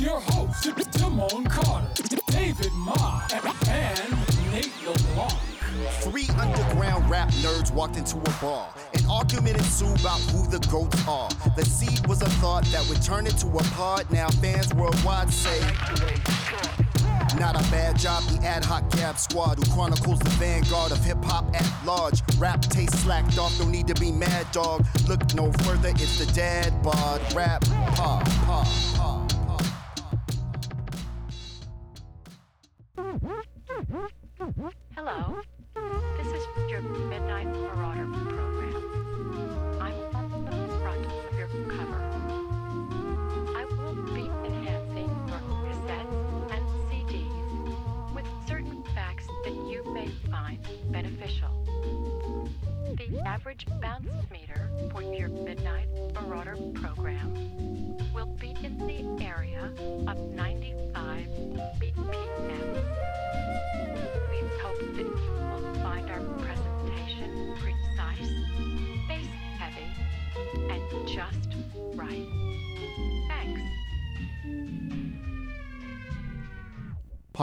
your hosts, Damone Carter, David Ma, and Nate LeBlanc. Three underground rap nerds walked into a bar. An argument ensued about who the goats are. The seed was a thought that would turn into a pod. Now fans worldwide say. Not a bad job, the ad hoc gab squad who chronicles the vanguard of hip hop at large. Rap taste slacked off, don't need to be mad, dog. Look no further, it's the dad bod rap pod, pod,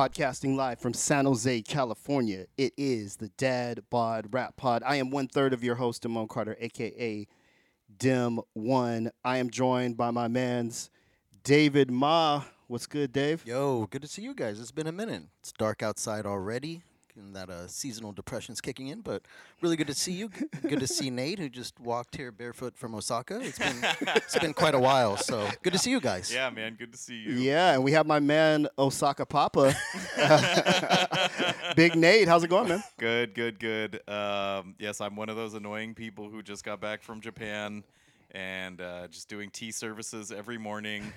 Podcasting live from San Jose, California. It is the Dad Bod Rap Pod. I am one third of your host, Damone Carter, aka DEM One. I am joined by my man's David Ma. What's good, Dave? Yo, good to see you guys. It's been a minute. It's dark outside already, and that uh, seasonal depression's kicking in. But really good to see you. G- good to see Nate, who just walked here barefoot from Osaka. It's been it's been quite a while. So good to see you guys. Yeah, man, good to see you. Yeah, and we have my man Osaka Papa, Big Nate. How's it going, man? Good, good, good. Um, yes, I'm one of those annoying people who just got back from Japan and uh, just doing tea services every morning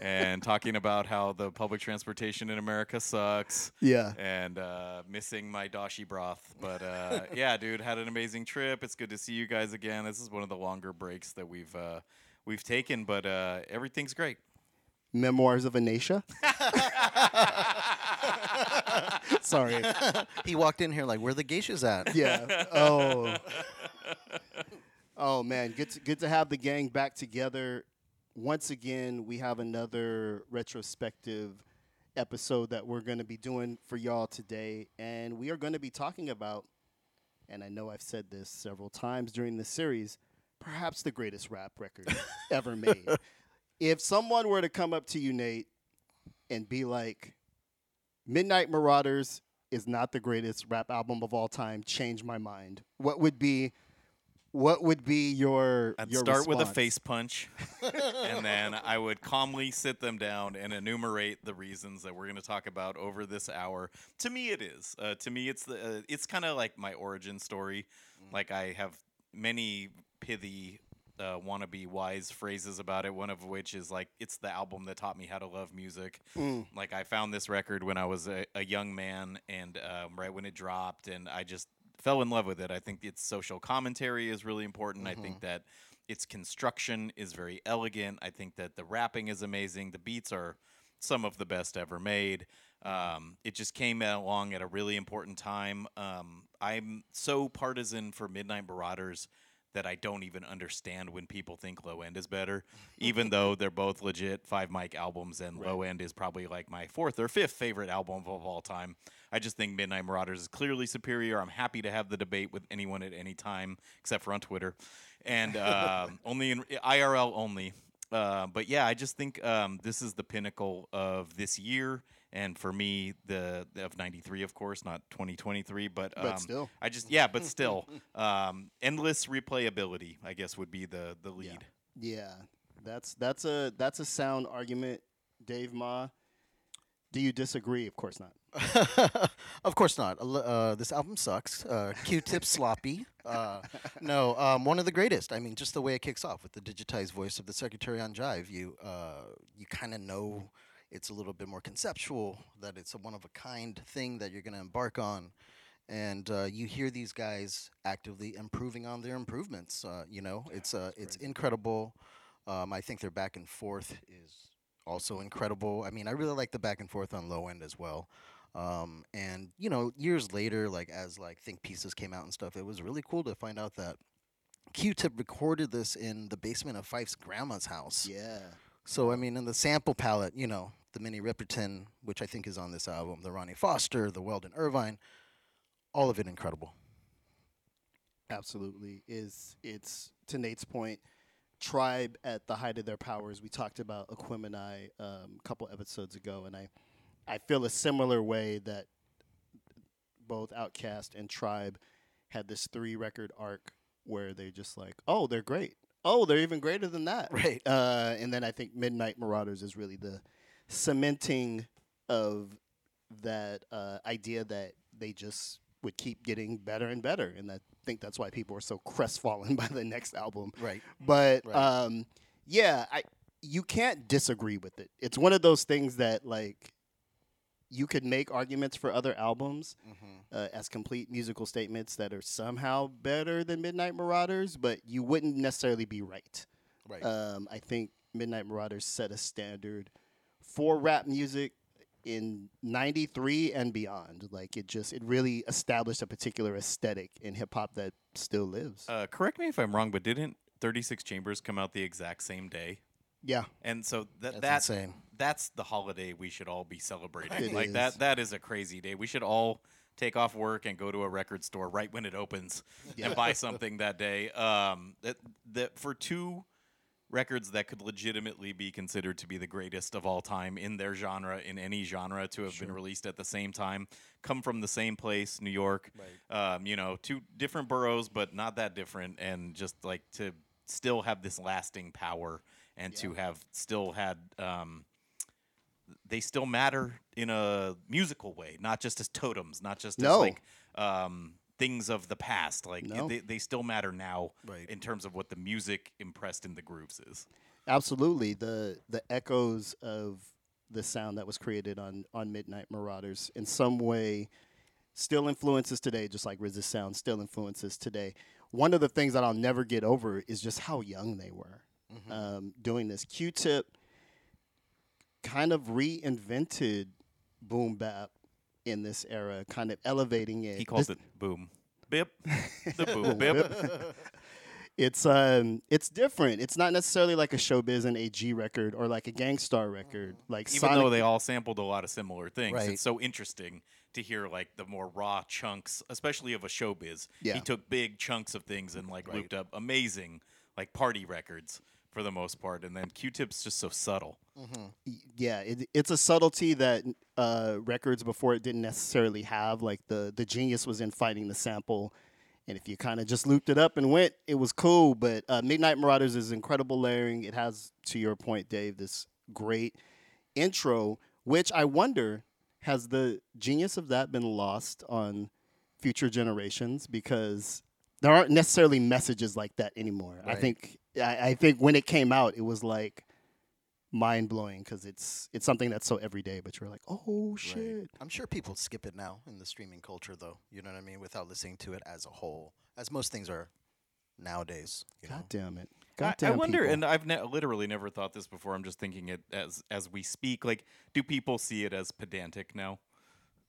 and talking about how the public transportation in America sucks. Yeah. And uh, missing my dashi broth. But uh, yeah, dude, had an amazing trip. It's good to see you guys again. This is one of the longer breaks that we've uh, we've taken, but uh, everything's great. Memoirs of a Geisha. Sorry. He walked in here like, where the geishas at? Yeah. Oh. Oh man, good to, good to have the gang back together. Once again, we have another retrospective episode that we're going to be doing for y'all today, and we are going to be talking about. And I know I've said this several times during this series, perhaps the greatest rap record ever made. If someone were to come up to you, Nate, and be like, Midnight Marauders is not the greatest rap album of all time. Change my mind. What would be what would be your I'd your start with a face punch, and then I would calmly sit them down and enumerate the reasons that we're going to talk about over this hour. To me, it is. Uh, to me, it's the. Uh, it's kind of like my origin story. Like I have many pithy. Uh, wannabe wise phrases about it. One of which is like, "It's the album that taught me how to love music." Mm. Like I found this record when I was a, a young man, and um, right when it dropped, and I just fell in love with it. I think its social commentary is really important. I think that its construction is very elegant. I think that the rapping is amazing. The beats are some of the best ever made. Um, it just came along at a really important time. Um, I'm so partisan for Midnight Marauders that I don't even understand when people think Low End is better, even though they're both legit five mic albums, and Low End is probably like my fourth or fifth favorite album of all time. I just think Midnight Marauders is clearly superior. I'm happy to have the debate with anyone at any time, except for on Twitter, and um only in IRL only. Uh, but yeah, I just think um, this is the pinnacle of this year, and for me, the of '93, of course, not 2023, but But um, still. I just yeah, but still, um, endless replayability, I guess, would be the the lead. Yeah, that's that's a that's a sound argument, Dave Ma. Do you disagree? Of course not. of course not. Uh, Uh, this album sucks. Uh, Q-tip sloppy. Uh, no, um, one of the greatest. I mean, just the way it kicks off with the digitized voice of the secretary on Jive, you uh, you kind of know it's a little bit more conceptual. That it's a one of a kind thing that you're going to embark on, and uh, you hear these guys actively improving on their improvements. Uh, you know, it's uh, it's incredible. Um, I think their back and forth is also incredible. I mean, I really like the back and forth on low end as well. Um, and you know, years later, like as like think pieces came out and stuff, it was really cool to find out that Q-Tip recorded this in the basement of Phife's grandma's house. Yeah. So I mean, in the sample palette, you know, the Minnie Riperton, which I think is on this album, the Ronnie Foster, the Weldon Irvine, all of it incredible. Absolutely. Is it's to Nate's point, Tribe at the height of their powers. We talked about Aquemini um, a couple episodes ago, and I, I feel a similar way that both OutKast and Tribe had this three record arc where they just like, oh, they're great. Oh, they're even greater than that. Right. Uh, and then I think Midnight Marauders is really the cementing of that uh, idea that they just would keep getting better and better, and I think that's why people are so crestfallen by the next album. Right. But Right. um, yeah, I you can't disagree with it. It's one of those things that like you could make arguments for other albums uh, as complete musical statements that are somehow better than Midnight Marauders, but you wouldn't necessarily be right. Right. Um, I think Midnight Marauders set a standard for rap music in 93 and beyond. Like it just, it really established a particular aesthetic in hip hop that still lives. Uh, correct me if I'm wrong, but didn't 36 Chambers come out the exact same day? Yeah. And so that That's that insane. that's the holiday we should all be celebrating. It like is. that that is a crazy day. We should all take off work and go to a record store right when it opens and buy something that day. Um, that that for two records that could legitimately be considered to be the greatest of all time in their genre in any genre to have been released at the same time come from the same place new york um, you know two different boroughs but not that different and just like to still have this lasting power and to have still had um, they still matter in a musical way not just as totems not just as like um, things of the past like No. they, they still matter now Right. in terms of what the music impressed in the grooves is Absolutely, the the echoes of the sound that was created on on Midnight Marauders in some way still influences today, just like RZA sound still influences today. One of the things that I'll never get over is just how young they were um, doing this. Q-Tip kind of reinvented boom bap in this era, kind of elevating it. he calls This- it boom bip the boom bip it's um it's different. It's not necessarily like a showbiz and AG record or like a Gang Starr record. Like even Sonic, though they all sampled a lot of similar things Right. it's so interesting to hear like the more raw chunks especially of a showbiz Yeah. he took big chunks of things and like Right. looped up amazing like party records for the most part and then q-tip's just so subtle y- yeah, it, it's a subtlety that uh, records before it didn't necessarily have. Like the the genius was in finding the sample, and if you kind of just looped it up and went, it was cool. But uh, Midnight Marauders is incredible layering. It has, to your point, Dave, this great intro, which I wonder has the genius of that been lost on future generations because there aren't necessarily messages like that anymore. I think I, I think when it came out, it was like mind blowing because it's it's something that's so everyday, but you're like, oh Right. shit. I'm sure people skip it now in the streaming culture, though. You know what I mean? Without listening to it as a whole, as most things are nowadays. You know? God damn it. I- God I, damn wonder, people. and I've ne- literally never thought this before. I'm just thinking it as as we speak. Like, do people see it as pedantic now?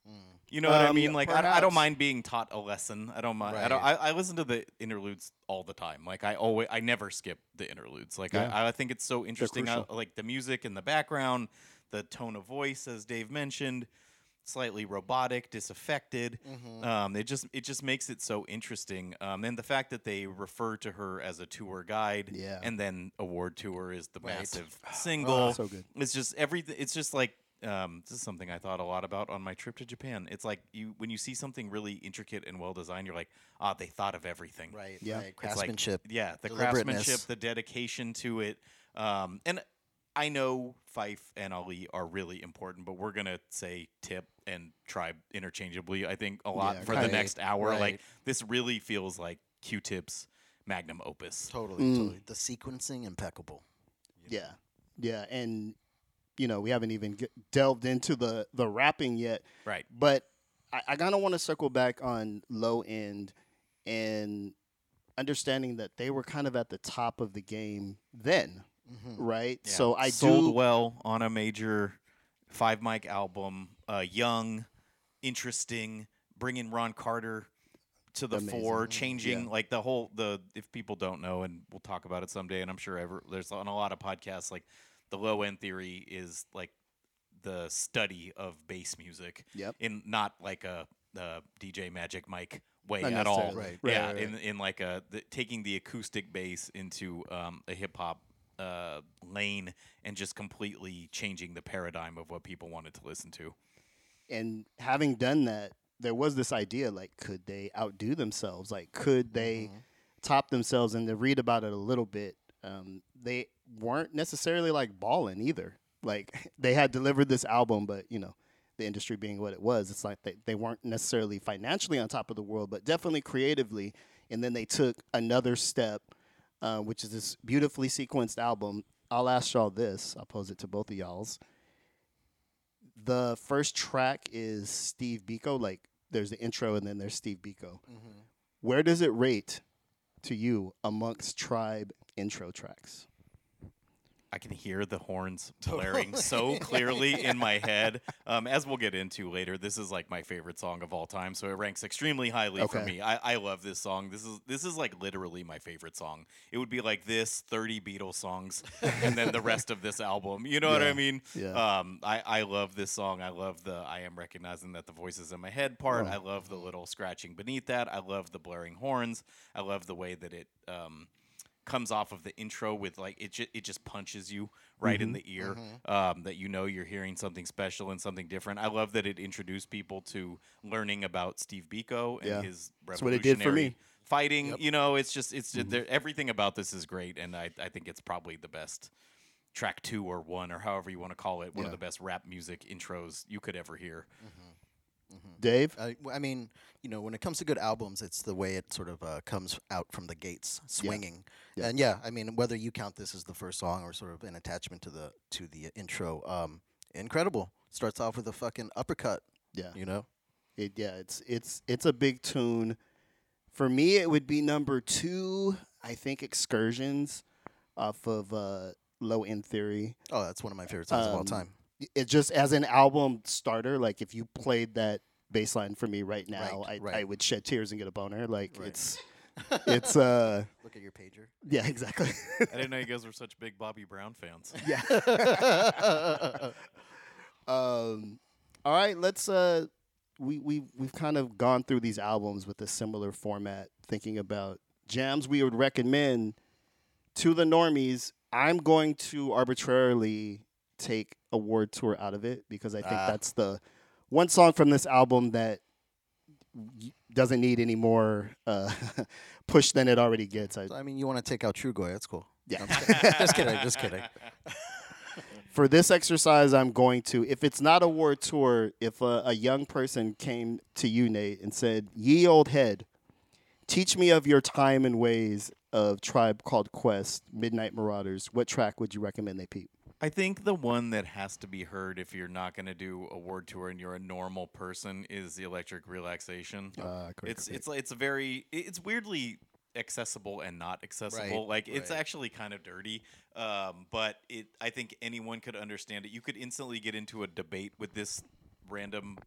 Hmm. You know what I Um, mean? Like, I, I don't mind being taught a lesson. I don't mind. I, don't, I, Right. I listen to the interludes all the time. Like, I always, I never skip the interludes. Like. I, I think it's so interesting. I, crucial. like the music in the background, the tone of voice, as Dave mentioned, slightly robotic, disaffected. Um, it just, it just makes it so interesting. Um, and the fact that they refer to her as a tour guide, Yeah. and then award tour is the massive single. so good. It's just everything. It's just like um, this is something I thought a lot about on my trip to Japan. It's like you when you see something really intricate and well designed, you're like, ah, they thought of everything. Right. Yeah. Right. It's like- Craftsmanship. yeah, the craftsmanship, the dedication to it, um, and I know Phife and Ali are really important, but we're gonna say Tip and Tribe interchangeably. I think a lot Yeah, for the next hour. Like this really feels like Q-Tip's magnum opus. Totally. Mm. Totally. The sequencing impeccable. Yeah, yeah, and you know we haven't even get, delved into the the rapping yet. Right. But I, I kind of want to circle back on low end and understanding that they were kind of at the top of the game then, right? Yeah. So I sold do. well on a major five mic album. Uh, young, interesting, bringing Ron Carter to the Amazing. fore, changing Yeah. like the whole the. If people don't know, and we'll talk about it someday, and I'm sure ever there's on a lot of podcasts like the low end theory is like the study of bass music. Yep. In not like a, uh DJ Magic Mike way Not at all. necessarily. Right. Right, yeah. right, right. In in like a the, taking the acoustic bass into um, a hip hop. Uh, lane and just completely changing the paradigm of what people wanted to listen to. and having done that, there was this idea like, could they outdo themselves? Like, could they top themselves? And to read about it a little bit, um, they weren't necessarily like balling either. Like, they had delivered this album, but you know, the industry being what it was, it's like they, they weren't necessarily financially on top of the world, but definitely creatively. And then they took another step, uh, which is this beautifully sequenced album. I'll ask y'all this. I'll pose it to both of y'all's the first track is Steve Biko. Like there's the intro and then there's Steve Biko. Where does it rate to you amongst Tribe intro tracks? I can hear the horns blaring so clearly in my head. Um, as we'll get into later, this is like my favorite song of all time, so it ranks extremely highly for me. I, I love this song. This is this is like literally my favorite song. It would be like this, thirty Beatles songs, and then the rest of this album. You know what I mean? Yeah. Um, I I love this song. I love the I am recognizing that the voices in my head part. I love the little scratching beneath that. I love the blaring horns. I love the way that it. Um, comes off of the intro with like it just it just punches you right in mm-hmm. the ear mm-hmm. um, that you know you're hearing something special and something different. I love that it introduced people to learning about Steve Biko and Yeah. his That's what it did for me. revolutionary fighting. You know, it's just it's just, mm-hmm. there, everything about this is great, and I I think it's probably the best track two or one or however you want to call it. One Yeah. of the best rap music intros you could ever hear. Dave? I mean, you know, when it comes to good albums, it's the way it sort of uh, comes out from the gates, swinging. Yeah. And yeah, I mean, whether you count this as the first song or sort of an attachment to the to the intro, um, incredible. Starts off with a fucking uppercut. Yeah. You know. It, yeah, it's it's it's a big tune. For me, it would be number two. I think Excursions, off of uh, Low End Theory. Oh, that's one of my favorite songs of all Um, time. It just as an album starter, like if you played that bass line for me right now, Right, I, I would shed tears and get a boner. Like Right. it's it's uh Look at your pager. yeah exactly. I didn't know you guys were such big Bobby Brown fans. yeah. um, all right, let's uh we we we've kind of gone through these albums with a similar format, thinking about jams we would recommend to the normies. I'm going to arbitrarily take Award Tour out of it because I think Ah. that's the one song from this album that y- doesn't need any more uh, push than it already gets. I, I mean, you want to take out Trugoy? That's cool. Yeah. I'm just kidding. just kidding. Just kidding. for this exercise, I'm going to, if it's not Award Tour, if a, a young person came to you, Nate, and said, Ye old head, teach me of your time and ways of Tribe Called Quest, Midnight Marauders, what track would you recommend they peep? I think the one that has to be heard if you're not going to do Award Tour and you're a normal person is the Electric Relaxation. Uh, correct, it's correct. it's it's a very it's weirdly accessible and not accessible. like it's right. actually kind of dirty, um, but it I think anyone could understand it. You could instantly get into a debate with this random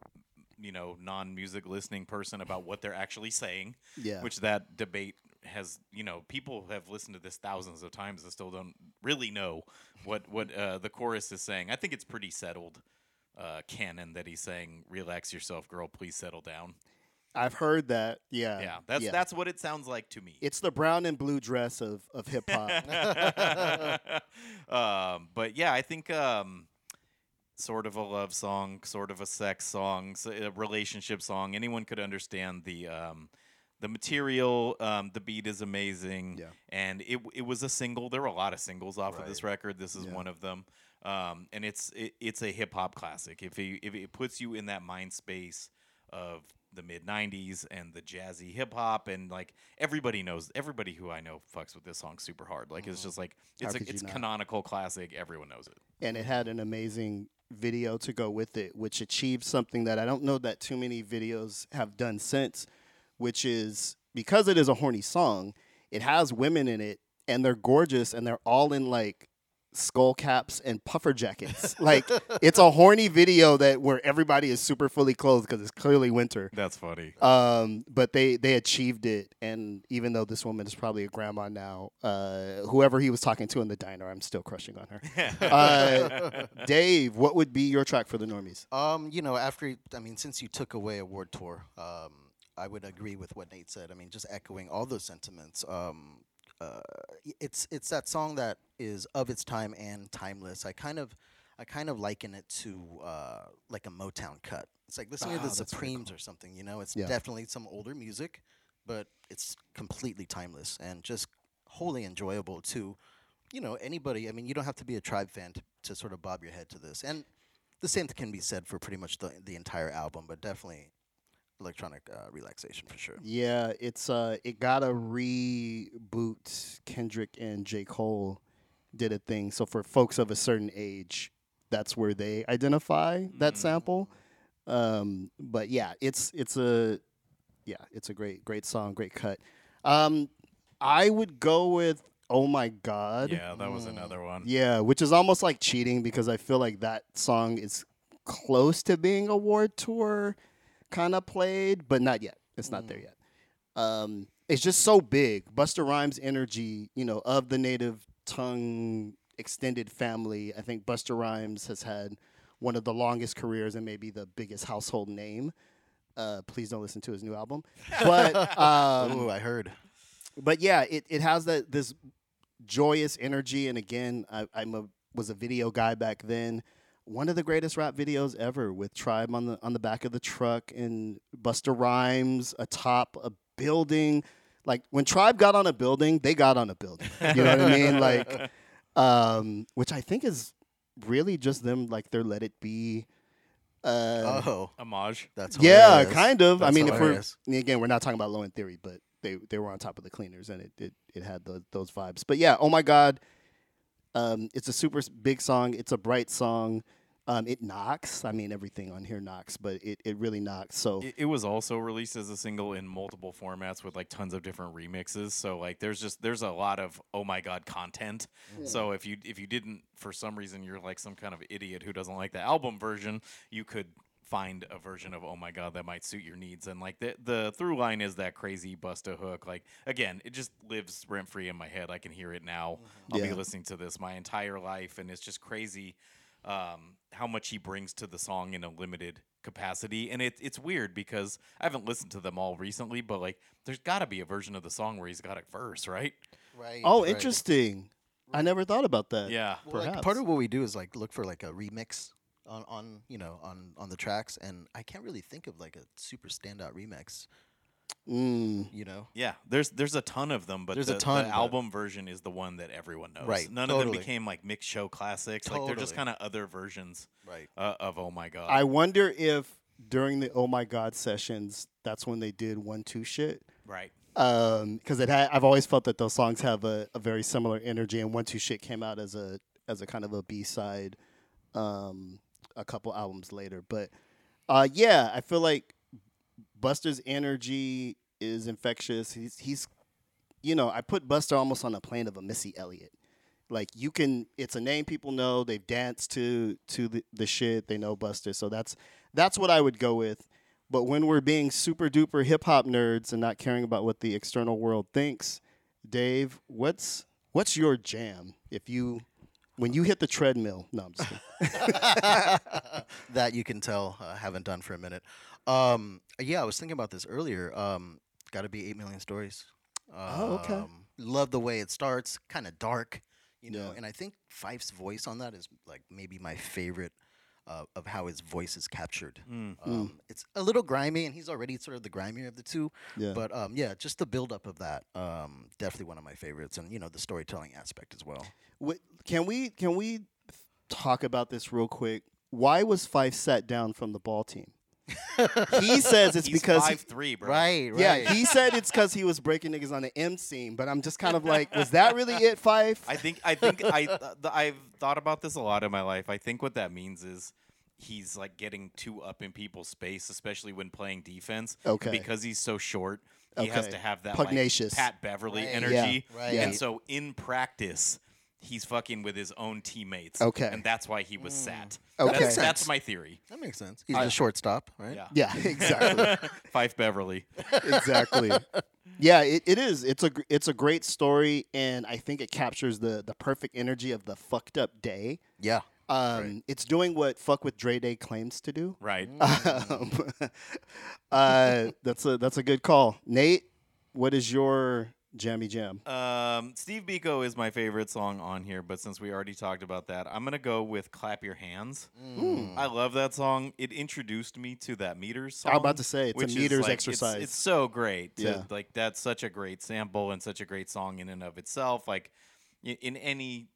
you know non-music listening person about what they're actually saying Yeah. which that debate has you know people have listened to this thousands of times and still don't really know what what uh, the chorus is saying i think it's pretty settled uh, canon that he's saying relax yourself girl please settle down I've heard that. Yeah. yeah that's that's what it sounds like to me It's the brown and blue dress of, of hip hop. um, but yeah, I think um, sort of a love song, sort of a sex song, a relationship song. Anyone could understand the um, the material. Um, the beat is amazing, Yeah. and it it was a single. There were a lot of singles off of this record. This is Yeah. one of them. Um, and it's it, it's a hip hop classic. If it, if it puts you in that mind space of the mid '90s and the jazzy hip hop, and like everybody knows, everybody who I know fucks with this song super hard. Like it's just like it's a it's not? canonical classic. Everyone knows it. and it had an amazing video to go with it, which achieved something that I don't know that too many videos have done since, which is because it is a horny song, it has women in it and they're gorgeous and they're all in like skull caps and puffer jackets. like it's a horny video that where everybody is super fully clothed because it's clearly winter. That's funny. Um, but they they achieved it, and even though this woman is probably a grandma now, uh, whoever he was talking to in the diner, I'm still crushing on her. uh, Dave, what would be your track for the normies? Um, you know, after I mean, since you took away a award tour, um, I would agree with what Nate said. I mean, just echoing all those sentiments. Um, uh, it's it's that song that is of its time and timeless. I kind of I kind of liken it to uh, like a Motown cut. It's like listening Ah, to the very Supremes or something. You know, it's Yeah. definitely some older music, but it's completely timeless and just wholly enjoyable to, you know, anybody. I mean, you don't have to be a Tribe fan to, to sort of bob your head to this. And the same can be said for pretty much the the entire album, but definitely electronic uh, relaxation for sure. Yeah, it's uh, it got a reboot. Kendrick and J Cole did a thing. So for folks of a certain age, that's where they identify that sample. Um, but yeah, it's it's a yeah, it's a great great song, great cut. Um, I would go with Oh My God. Yeah, that was another one. Yeah, which is almost like cheating because I feel like that song is close to being a award tour kind of played, but not yet. It's not there yet. Um, it's just so big. Busta Rhymes' energy, you know, of the native tongue extended family. I think Busta Rhymes has had one of the longest careers and maybe the biggest household name. Uh, please don't listen to his new album, but um, Ooh, I heard. but yeah, it, it has that this joyous energy. And again, I, I'm a was a video guy back then. One of the greatest rap videos ever with Tribe on the on the back of the truck and Busta Rhymes atop a building. Like when Tribe got on a building, they got on a building. You know what I mean? Like, um, which I think is really just them like their Let It Be. Uh, oh, Homage. that's yeah, hilarious. kind of. I mean, hilarious. if we're again, we're not talking about Low End Theory, but they they were on top of the cleaners, and it it, it had those those vibes. But yeah, oh my god, um, it's a super big song. It's a bright song. Um, it knocks. I mean, everything on here knocks, but it, it really knocks. So It, it was also released as a single in multiple formats with like tons of different remixes. So like there's just there's a lot of oh my god content. So if you if you didn't for some reason you're like some kind of idiot who doesn't like the album version, you could find a version of oh my god that might suit your needs and like the the through line is that crazy busta hook like again it just lives rent free in my head i can hear it now i'll Yeah. be listening to this my entire life and it's just crazy um, how much he brings to the song in a limited capacity. And it, it's weird because I haven't listened to them all recently, but like there's got to be a version of the song where he's got a verse, right? Right. oh, right. interesting. I never thought about that. Yeah. Well, like, part of what we do is like look for like a remix on, on you know on on the tracks, and I can't really think of like a super standout remix. Mm. You know, Yeah, there's there's a ton of them, but There's a ton, the but- album version is the one that everyone knows. Right, None of them became like mix show classics. Like they're just kind of other versions right? uh, of Oh My God. I wonder if during the Oh My God sessions, that's when they did one two shit. right. because it had, I've always felt that those songs have a, a very similar energy, and One Two Shit came out as a as a kind of a B side, um, a couple albums later. But uh, yeah, I feel like Busta's energy is infectious. He's he's, you know, I put Busta almost on a plane of a Missy Elliott. Like you can, it's a name people know. They've danced to to the, the shit. They know Busta, so that's that's what I would go with. But when we're being super duper hip hop nerds and not caring about what the external world thinks, Dave, what's what's your jam? If you when you hit the treadmill, no, I'm just kidding. that you can tell I haven't done for a minute. Um, yeah, I was thinking about this earlier. Um, Got to be eight million stories. Oh, okay. Um, love the way it starts, kind of dark, you know. Yeah. And I think Phife's voice on that is like maybe my favorite uh, of how his voice is captured. Mm. Um, It's a little grimy, and he's already sort of the grimier of the two. Yeah. But um, yeah, just the build up of that, um, definitely one of my favorites, and you know the storytelling aspect as well. Wait, can we can we talk about this real quick? Why was Phife sat down from the ball team? he says it's He's because he- five three, bro. Right, right. yeah, he said it's because he was breaking niggas on the M scene. But I'm just kind of like, was that really it, Phife? I think I think I th- th- I've thought about this a lot in my life. I think what that means is he's like getting too up in people's space, especially when playing defense. Okay. Because he's so short, he has to have that like, Pugnacious. Pat Beverley Right. energy. Yeah, right. And so in practice, he's fucking with his own teammates. Okay. and that's why he was sat. Okay. that's, that's my theory. That makes sense. He's the shortstop, right? Yeah, Yeah, exactly. Phife Beverley. exactly. Yeah, it, it is. It's a gr- it's a great story, and I think it captures the the perfect energy of the fucked up day. Yeah. Um, It's doing what "fuck with Dre Day" claims to do. Right. Um, uh, that's a that's a good call, Nate. What is your jammy jam? Um, Steve Biko is my favorite song on here, but since we already talked about that, I'm gonna go with "Clap Your Hands." I love that song. It introduced me to that meters song. I was about to say, it's a which meters like, exercise. It's, it's so great. To, Yeah. like that's such a great sample and such a great song in and of itself. Like in any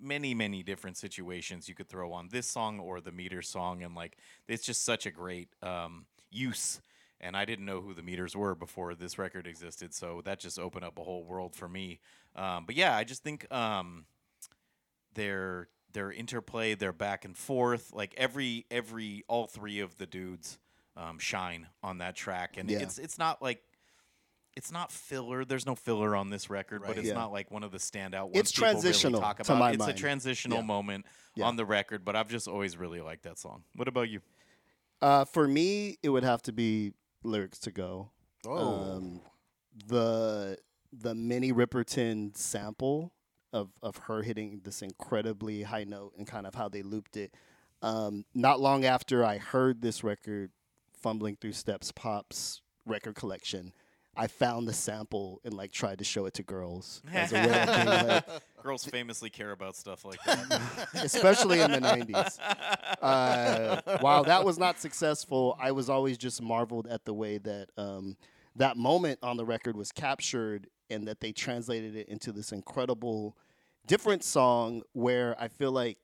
many many different situations you could throw on this song or the meter song and like it's just such a great um, use and i didn't know who the meters were before this record existed so that just opened up a whole world for me um, but yeah i just think um, their their interplay their back and forth like every every all three of the dudes um, shine on that track and Yeah. it's it's not like it's not filler. There's no filler on this record, but it's Yeah. not like one of the standout ones. It's people really transitional, talk about. it's mind. a transitional Yeah. moment on the record, but I've just always really liked that song. What about you? Uh, for me, it would have to be lyrics to go. Oh. Um, the the Minnie Riperton sample of of her hitting this incredibly high note and kind of how they looped it. Um, not long after I heard this record, fumbling through Steps Pop's record collection, I found the sample and like tried to show it to girls as a way of being like, Girls famously care about stuff like that. especially in the 90s. Uh, while that was not successful, I was always just marveled at the way that um, that moment on the record was captured and that they translated it into this incredible, different song where I feel like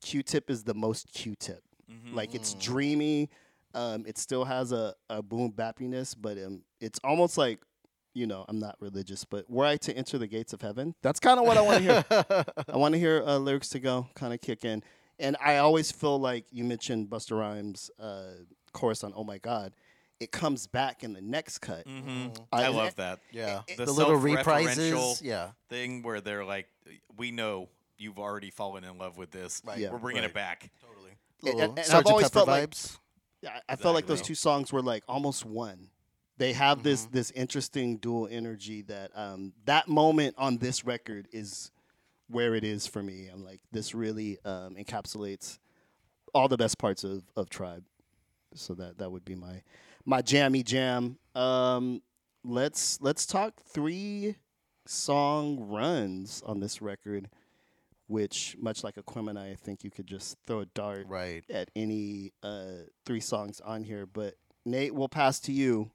Q Tip is the most Q Tip. Like it's dreamy. Um, it still has a, a boom bappiness, but um, it's almost like, you know, I'm not religious, but were I to enter the gates of heaven, that's kind of what I want to hear. I want to hear uh, lyrics to go kind of kick in. And I always feel like you mentioned Busta Rhymes' uh, chorus on "Oh My God," it comes back in the next cut. hmm I- I love that. Yeah. The the little self-referential reprises. Yeah. Thing where they're like, we know you've already fallen in love with this. Right. Yeah. We're bringing Right. it back. Totally. And- Little and I've always Pepper felt like- vibes. Yeah, I I felt like those two songs were like almost one. They have this this interesting dual energy that um, that moment on this record is where it is for me. I'm like this really um, encapsulates all the best parts of, of Tribe. So that that would be my my jammy jam. Um, let's let's talk three song runs on this record, which much like Aquemini, I think you could just throw a dart Right. at any uh, three songs on here. But Nate, we'll pass to you.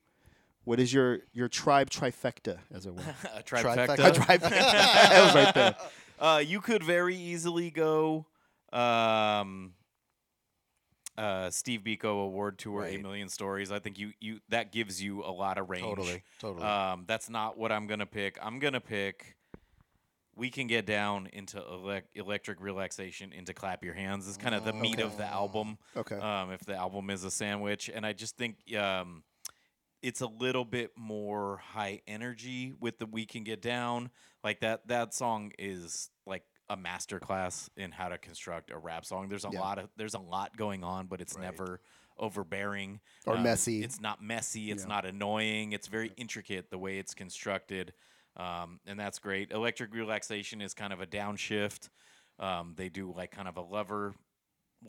What is your your tribe trifecta, as it were? a Trifecta. trifecta. trifecta. that was right there. Uh, you could very easily go um, uh, Steve Biko Award Tour, Right. Eight Million Stories. I think you you that gives you a lot of range. Totally. Totally. Um, that's not what I'm gonna pick. I'm gonna pick. We can get down into elec- electric relaxation into clap your hands. It's kind of the meat of the album. Okay. Um, if the album is a sandwich, and I just think um, it's a little bit more high energy with the we can get down. Like that that song is like a masterclass in how to construct a rap song. There's a Yeah. lot of there's a lot going on, but it's Right. never overbearing Or Um, messy. It's not messy. It's Yeah. not annoying. It's very intricate the way it's constructed, um, and that's great. Electric relaxation is kind of a downshift. Um, they do like kind of a lover,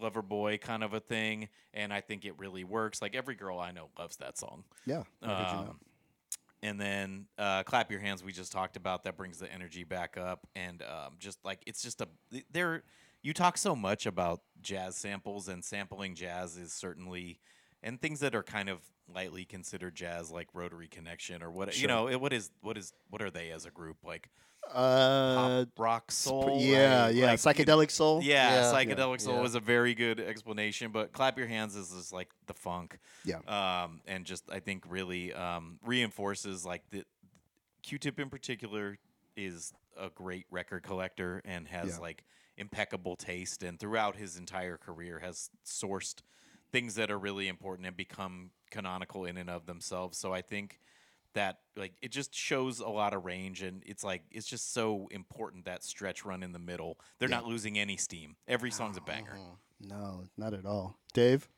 lover boy kind of a thing, and I think it really works. Like every girl I know loves that song. Yeah. I you know. Um, and then uh, clap your hands. We just talked about that brings the energy back up, and um, just like it's just a there. You talk so much about jazz samples, and sampling jazz is certainly, and things that are kind of lightly considered jazz, like Rotary Connection or what you know. it- What is what is what are they as a group like? Uh, Pop rock soul. yeah, right? yeah. Like, Psychedelic soul. yeah, Yeah. psychedelic soul Yeah. is a very good explanation, but clap your hands is just like the funk. Yeah. Um, and just I think really um, reinforces like the Q-Tip in particular is a great record collector and has Yeah. like impeccable taste, and throughout his entire career has sourced things that are really important and become canonical in and of themselves. So I think that like it just shows a lot of range and it's like it's just so important that stretch run in the middle. They're not losing any steam. Every song's a banger. No, not at all. Dave?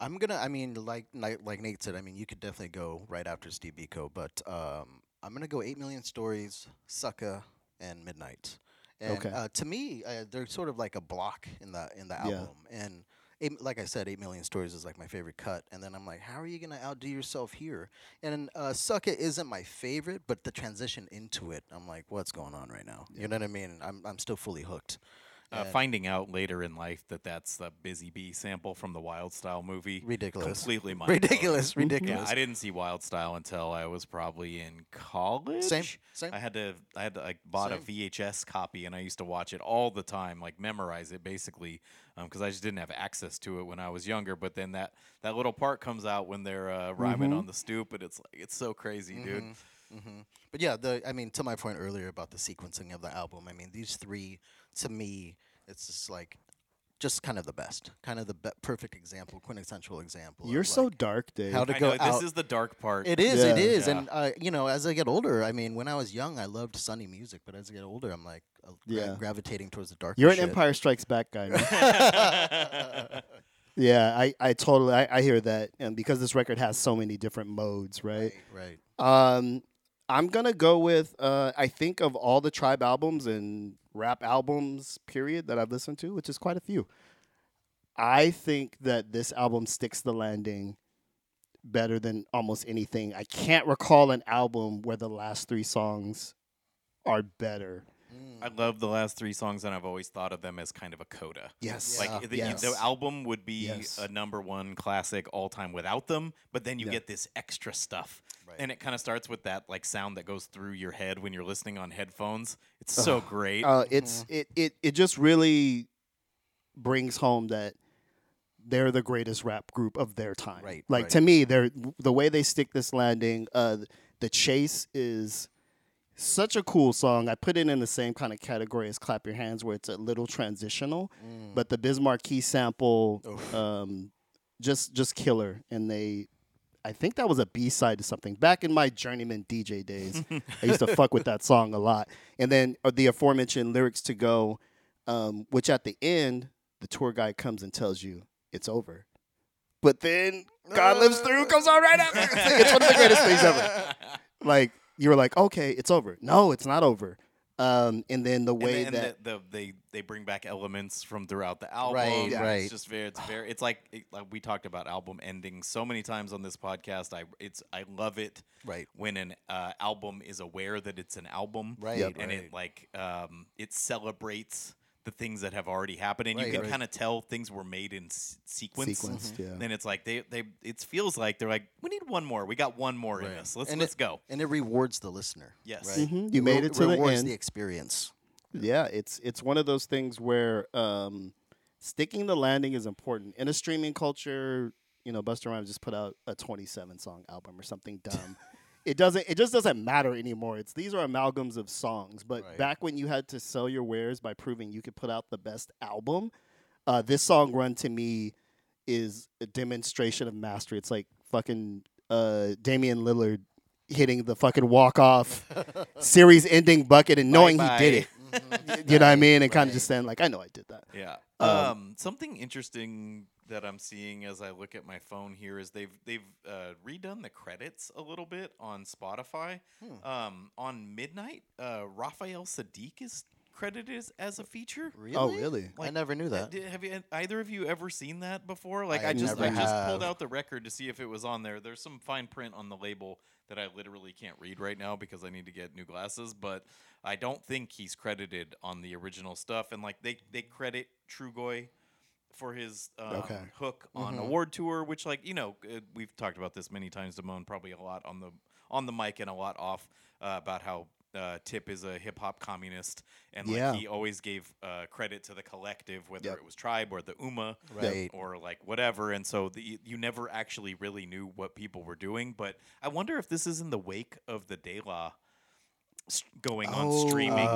I'm gonna. I mean, like like like Nate said. I mean, you could definitely go right after Steve Biko, but um, I'm gonna go Eight Million Stories, Sucka, and Midnight. And Okay. uh, to me, uh, they're sort of like a block in the in the Yeah. album. And eight, like I said, Eight Million Stories is like my favorite cut. And then I'm like, how are you gonna outdo yourself here? And uh, Sucka isn't my favorite, but the transition into it, I'm like, what's going on right now? You know what I mean? I'm I'm still fully hooked. Uh, finding out later in life that that's the Busy Bee sample from the Wild Style movie. Ridiculous. Completely mind-blowing. ridiculous, Yeah. I didn't see Wild Style until I was probably in college. Same, same. I had to, I had to, I bought Same. a VHS copy and I used to watch it all the time, like memorize it basically, because I just didn't have access to it when I was younger. But then that that little part comes out when they're uh, rhyming Mm-hmm. on the stoop, and it's like it's so crazy, dude. hmm But yeah, the I mean, to my point earlier about the sequencing of the album, I mean, these three, to me, it's just like, just kind of the best, kind of the be- perfect example, quintessential example. You're so like, dark, Dave. how to I go know, out. this is the dark part. it is, it Yeah. is, Yeah. and uh, you know, as I get older, I mean, when I was young, I loved sunny music, but as I get older, I'm like uh, Yeah. gravitating towards the dark. You're an shit. Empire Strikes Back guy. yeah, I, I totally I, I hear that, and because this record has so many different modes, right? Right. Um, I'm gonna go with uh, I think of all the Tribe albums and rap albums, period, that I've listened to, which is quite a few. I think that this album sticks the landing better than almost anything. I can't recall an album where the last three songs are better. Mm. I love the last three songs, and I've always thought of them as kind of a coda. Yes, Like Yeah. the, Yes. the album would be Yes. a number one classic all time without them, but then you Yeah. get this extra stuff. Right. And it kind of starts with that like sound that goes through your head when you're listening on headphones. It's so great. uh, it's it, it it just really brings home that they're the greatest rap group of their time. Right, Like right. to me, they're the way they stick this landing. Uh, the chase is such a cool song. I put it in the same kind of category as "Clap Your Hands," where it's a little transitional, but the Bismarck key sample, um, just just killer. And they. I think that was a B side to something. Back in my journeyman DJ days, I used to fuck with that song a lot. And then uh, the aforementioned lyrics to go, um, which at the end, the tour guide comes and tells you it's over. But then God lives through comes on right after. It's, it's one of the greatest things ever. Like you were like, okay, it's over. No, it's not over. Um, and then the And way then that the, the, they they bring back elements from throughout the album. Right, It's right. just very it's very it's like, it, like we talked about album endings so many times on this podcast. I it's I love it Right. when an uh, album is aware that it's an album, Right, Yep. And right. it like um, it celebrates the things that have already happened, and Right, you can right. kind of tell things were made in s- sequence. sequenced, yeah. Then it's like they they it feels like they're like we need one more. We got one more in Right. us. Let's And let's it- go. And it rewards the listener. Yes. Right. Mhm, you made Re- it to the end. rewards end. the experience. Yeah, it's it's one of those things where um, sticking the landing is important in a streaming culture. You know, Busta Rhymes just put out a 27 song album or something dumb. it doesn't. It just doesn't matter anymore. It's these are amalgams of songs. But Right. back when you had to sell your wares by proving you could put out the best album, uh, this song run to me is a demonstration of mastery. It's like fucking uh, Damian Lillard hitting the fucking walk off series ending bucket and knowing he did it. You know what I mean? And kind of just saying like, I know I did that. Yeah. Um, Um, something interesting that I'm seeing as I look at my phone here is they've they've uh, redone the credits a little bit on Spotify. Hmm. Um, on Midnight, uh, Raphael Saadiq is credited as, as a feature. Really? Oh, really? I never knew that. did- have you either of you ever seen that before? Like I I, just never I just pulled out the record to see if it was on there. There's some fine print on the label that I literally can't read right now because I need to get new glasses, but I don't think he's credited on the original stuff and like they they credit Trugoy for his um, Okay. hook on Mhm. award tour which like you know uh, we've talked about this many times Damone probably a lot on the on the mic and a lot off uh, about how uh, Tip is a hip hop communist, and like Yeah. he always gave uh, credit to the collective, whether Yep. it was Tribe or the Ummah, Right. or like whatever. And so the, you never actually really knew what people were doing. But I wonder if this is in the wake of the De La going on streaming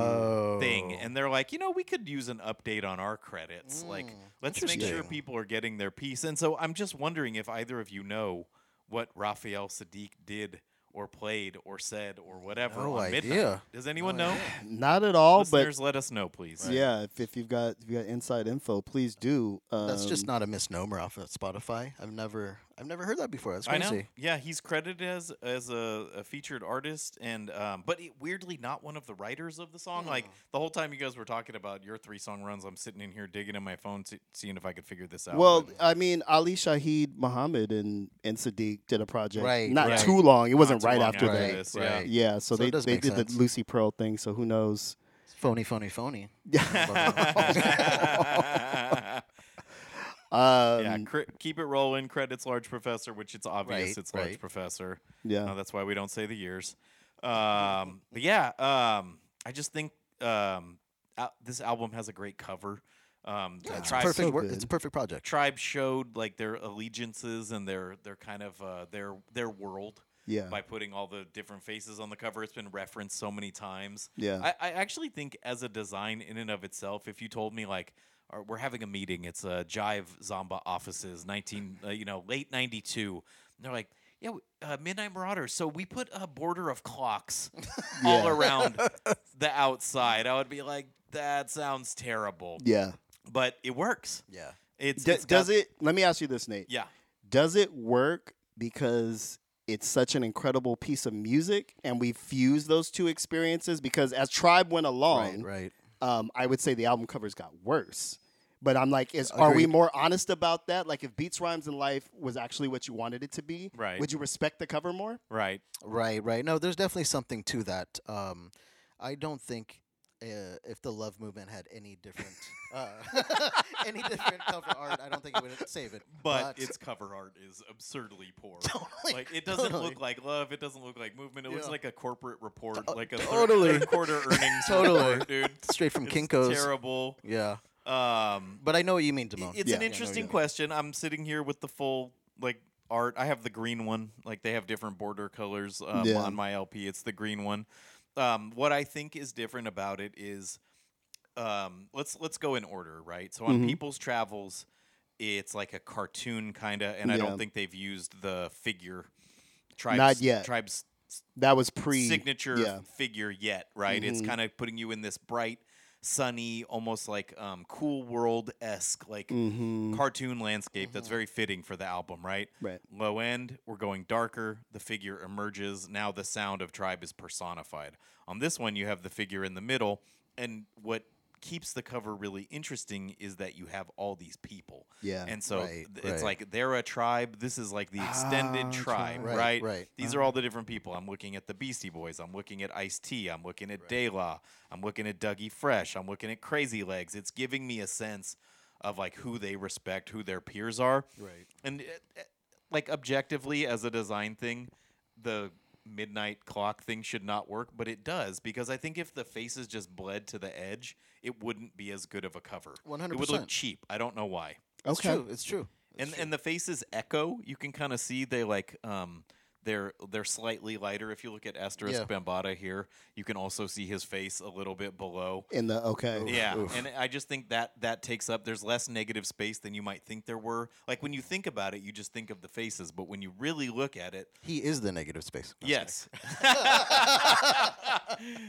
thing, Oh. and they're like, you know, we could use an update on our credits. like, Mm, let's make sure people are getting their piece. And so I'm just wondering if either of you know what Raphael Saadiq did or played or said or whatever No on midnight? idea. Does anyone know? Not at all, but Listeners, let us know, please. yeah, if, if you've got if you got inside info, please do. That's just Um, not a misnomer off of Spotify. I've never I've never heard that before. That's I crazy. know. Yeah, he's credited as as a, a featured artist, and um, but it, weirdly not one of the writers of the song. Like Hmm. the whole time you guys were talking about your three song runs, I'm sitting in here digging in my phone, see, seeing if I could figure this out. Well, but I mean, Ali Shaheed Muhammad and and Saadiq did a project. Right, Not right. too long. It wasn't too right after after that. this, yeah. Yeah, so, So it they does they make did sense. the Lucy Pearl thing. So who knows? Phony, phony, phony. Um, yeah, cri- keep it rolling. Credits Large Professor, which it's obvious Right, it's Large right. Professor. yeah. Uh, that's why we don't say the years. Um, but yeah, um, I just think um, al- this album has a great cover. Um, the It's Tribe, perfect. so wor- it's a perfect project. Tribe showed like their allegiances and their their kind of uh, their their world Yeah. by putting all the different faces on the cover. It's been referenced so many times. Yeah. I, I actually think as a design in and of itself, if you told me like, "All right, we're having a meeting, it's uh, Jive Zomba offices, nineteen, uh, you know, late '92, they're like. Yeah, uh, Midnight Marauders. So we put a border of clocks all around the outside. I would be like, that sounds terrible, yeah. but it works. Yeah. It's, D- it's got- does it? Let me ask you this, Nate. Yeah. Does it work because it's such an incredible piece of music, and we fuse those two experiences? Because as Tribe went along, Right. Right. um, I would say the album covers got worse. But I'm like, is are we more honest about that? Like, if Beats, Rhymes, and Life was actually what you wanted it to be, Right. Would you respect the cover more? Right. Right, right. No, there's definitely something to that. Um, I don't think uh, if the love movement had any different, uh, any different cover art, I don't think it would save it. But, its cover art is absurdly poor. Totally, Like it doesn't totally. look like love. It doesn't look like movement. It looks like a corporate report, like a totally. third, third quarter earnings Totally. report, dude. straight from It's Kinko's. Terrible. Yeah, Um, but I know what you mean, Damone. it's Yeah. an Yeah, interesting you- question. I'm sitting here with the full like art. I have the green one. Like they have different border colors um, Yeah. on my LP. It's the green one. Um, what I think is different about it is, um, let's let's go in order, right? So on Mhm. People's Travels, it's like a cartoon kind of, and I Yeah. don't think they've used the figure. Tribes, Not yet. Tribes That was pre signature Yeah, figure yet, right? It's Mhm. kind of putting you in this bright, sunny, almost like um, cool world esque, like mm-hmm. cartoon landscape that's very fitting for the album, right? right. Low end, we're going darker. The figure emerges. Now the sound of tribe is personified. On this one, you have the figure in the middle. And what keeps the cover really interesting is that you have all these people. Yeah. And so Right, it's right. like they're a tribe. This is like the extended Ah, tribe, Right, right? right. These are all the different people. I'm looking at the Beastie Boys. I'm looking at Ice T. I'm looking at De La. I'm looking at Dougie Fresh. I'm looking at Crazy Legs. It's giving me a sense of like who they respect, who their peers are. Right. And uh, uh, like objectively, as a design thing, the midnight clock thing should not work, but it does because I think if the faces just bled to the edge, it wouldn't be as good of a cover. One hundred. It would look cheap. I don't know why. It's Okay. true. It's true. And and the faces echo. You can kind of see they like um they're they're slightly lighter. If you look at Asterisk Yeah. Bambata here, you can also see his face a little bit below. In the okay. Yeah, oof. and I just think that that takes up. There's less negative space than you might think there were. Like when you think about it, you just think of the faces, but when you really look at it, He is the negative space. No, yes,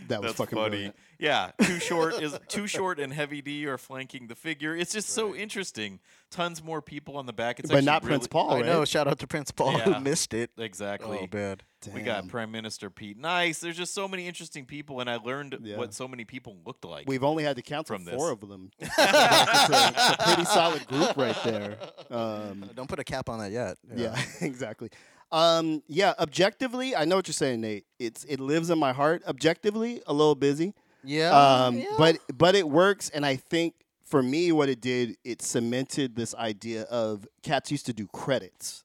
That was that's fucking funny. brilliant. Yeah, too short is too short and heavy D are flanking the figure. It's just so interesting. Tons more people on the back. It's But not really- Prince Paul, kidding. right? I know. Shout out to Prince Paul Yeah. who missed it. Exactly. Oh, bad. We got Prime Minister Pete Nice. There's just so many interesting people, and I learned Yeah. what so many people looked like. We've only had to count From from four this. of them. it's, a, it's a pretty solid group right there. Um, Don't put a cap on that yet. yeah, exactly. Um, yeah, objectively, I know what you're saying, Nate. It's it lives in my heart. Objectively, a little busy. Yeah. Um, yeah. but but it works, and I think for me, what it did, it cemented this idea of cats used to do credits,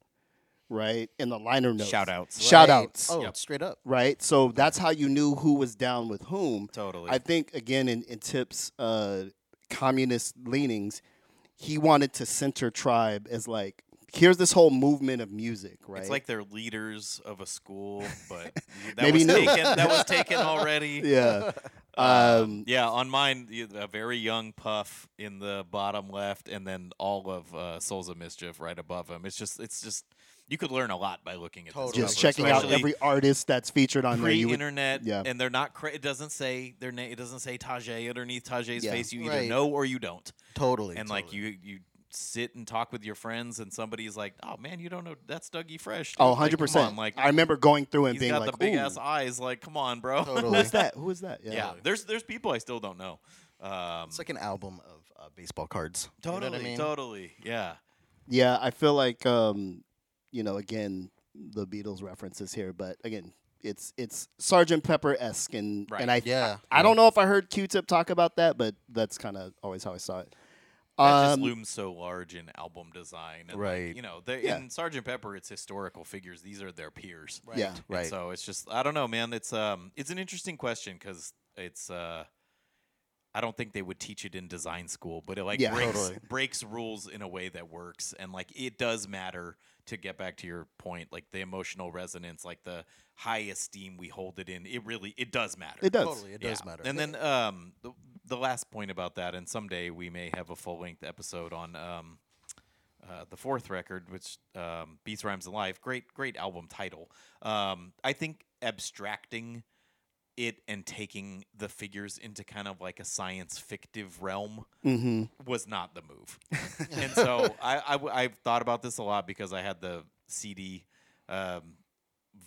right, in the liner notes, Shout outs. shout outs, Oh, Yep. straight up. right. So that's how you knew who was down with whom. Totally. I think again in, in Tip's uh, communist leanings, he wanted to center tribe as like here's this whole movement of music, right? It's like they're leaders of a school, but that Maybe was new. taken. That was taken already. yeah, Um, Yeah, on mine, a very young Puff in the bottom left, and then all of uh, Souls of Mischief right above him. It's just, it's just, you could learn a lot by looking at Totally. this. just cover, checking out every artist that's featured on there. You would, pre-internet, yeah. and they're not. Cra- it doesn't say their name. It doesn't say Tajai underneath Tajai's Yeah. face. You either Right. know or you don't. Totally. and like you, you sit and talk with your friends, and somebody's like, "Oh man, you don't know that's Dougie Fresh." oh, dude." Like, 100 come percent. on, Like I remember going through and he's being got like, the big "Ooh, ass eyes. Like, come on, bro. who Totally. is that? Who is that?" yeah, there's there's people I still don't know. Um, It's like an album of uh, baseball cards. You know totally, what I mean? totally, yeah. Yeah, I feel like um, you know, again, the Beatles references here, but again, it's it's Sergeant Pepper esque, and Right. and I Yeah, I, I don't know if I heard Q-Tip talk about that, but that's kind of always how I saw it. That just Um, looms so large in album design, and like, Right. you know, they, Yeah. in Sergeant Pepper, it's historical figures. These are their peers. Right. Yeah. And Right. so it's just I don't know, man. It's um it's an interesting question because it's uh I don't think they would teach it in design school, but it like Yeah. breaks Totally. breaks rules in a way that works, and like it does matter to get back to your point, like the emotional resonance, like the high esteem we hold it in. It really it does matter. it does. Totally, it does Yeah. matter. And then um, the, the last point about that, and someday we may have a full length episode on um, uh, the fourth record, which um, Beats, Rhymes, and Life. Great, great album title. Um, I think abstracting it and taking the figures into kind of like a science fictive realm Mm-hmm. was not the move. and so I, I w- I've thought about this a lot because I had the CD. Um,